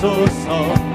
구원하소서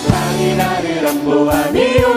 세상이 나를 안보하니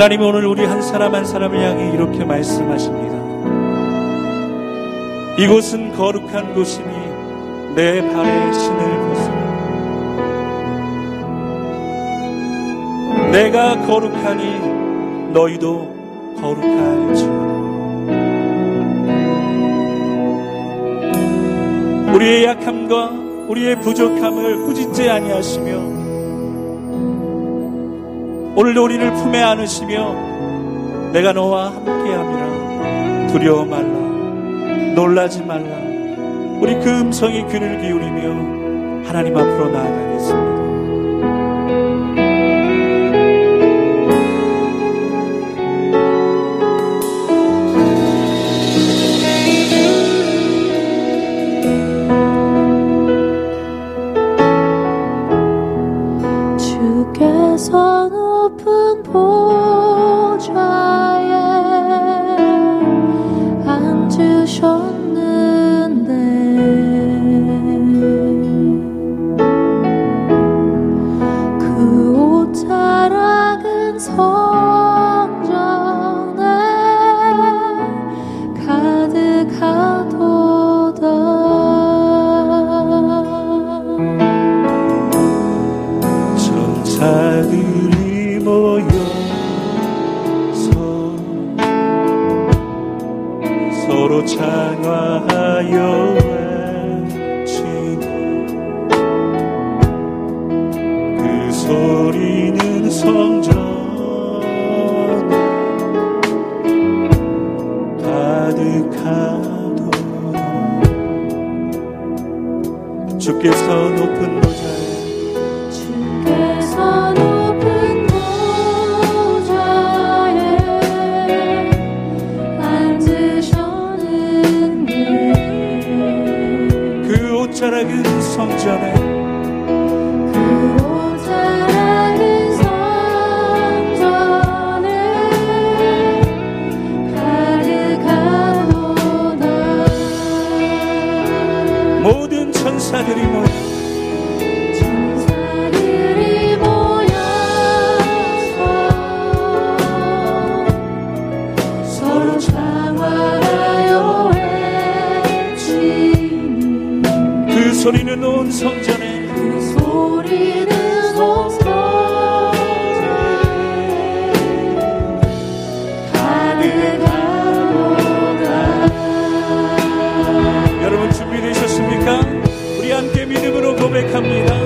하나님이 오늘 우리 한 사람 한 사람을 향해 이렇게 말씀하십니다. 이곳은 거룩한 곳이니 내 발에 신을 벗으라. 내가 거룩하니 너희도 거룩할지어다. 우리의 약함과 우리의 부족함을 꾸짖지 아니하시며 오늘도 우리를 품에 안으시며 내가 너와 함께함이라. 두려워 말라. 놀라지 말라. 우리 그 음성에 귀를 기울이며 하나님 앞으로 나아가겠습니다. 주께서 높은 보좌 믿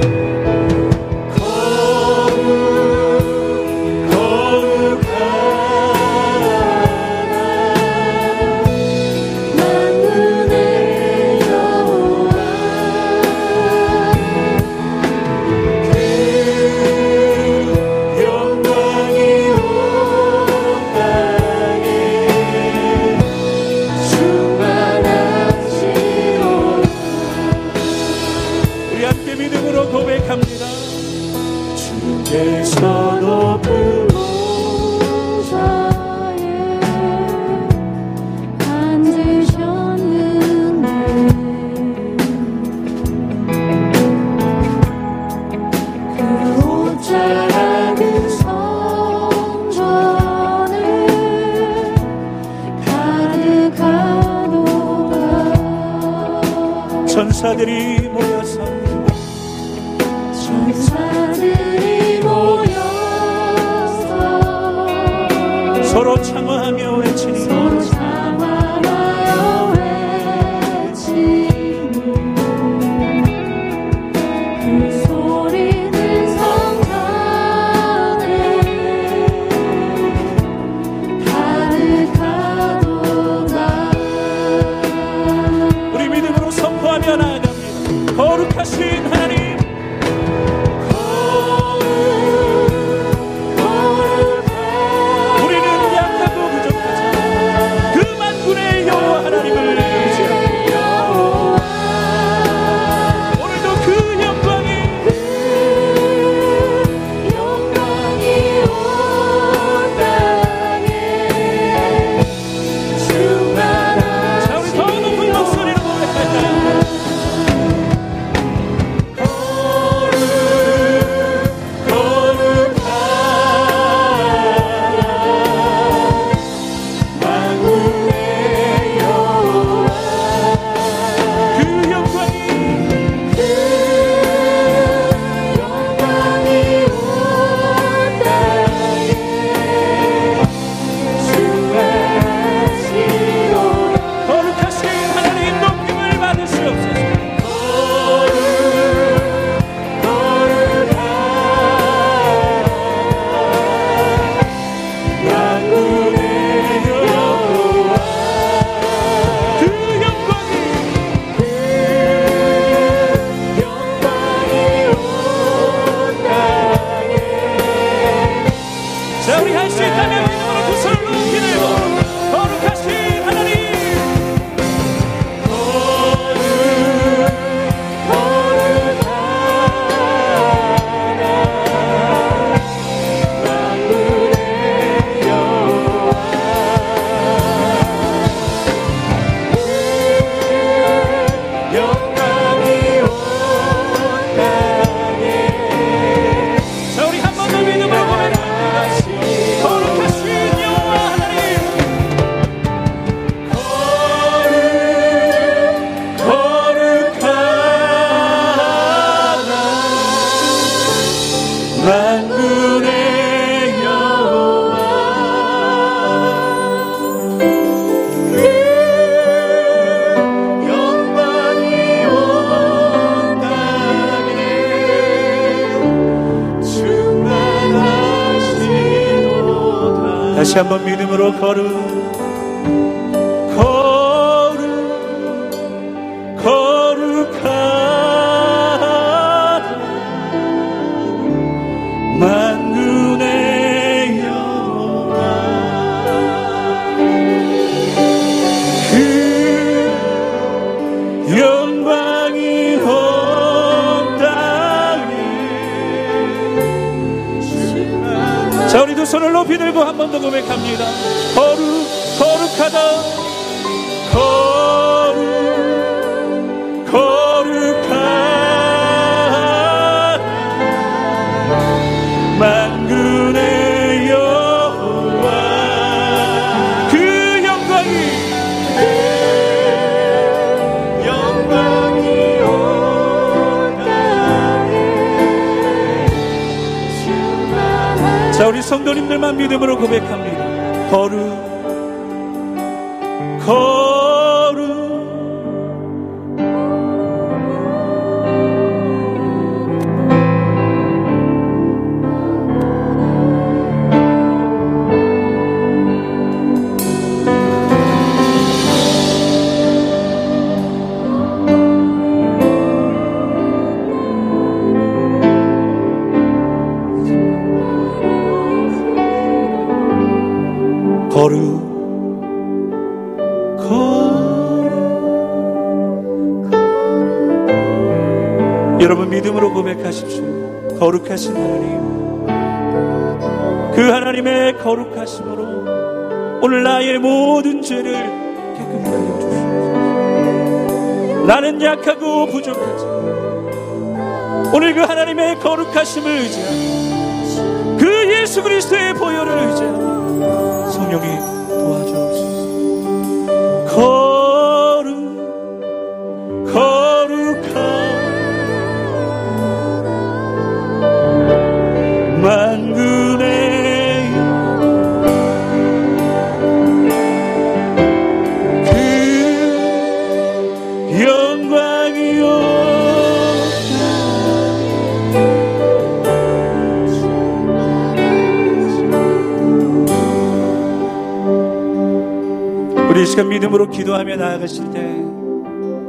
다시 한번 믿음으로 걸음 두 손을 높이 들고 한 번 더 고백합니다 자 우리 성도님들만 믿음으로 고백합니다. 거룩 거룩 거룩 거룩 여러분 믿음으로 고백하십시오. 거룩하신 하나님. 그 하나님의 거룩하심으로 오늘 나의 모든 죄를 깨끗하게 하여 주시옵소서 나는 약하고 부족하지. 오늘 그 하나님의 거룩하심을 의지하고 그 예수 그리스도의 보혈을 의지하고 성령이 시간 믿음으로 기도하며 나아가실 때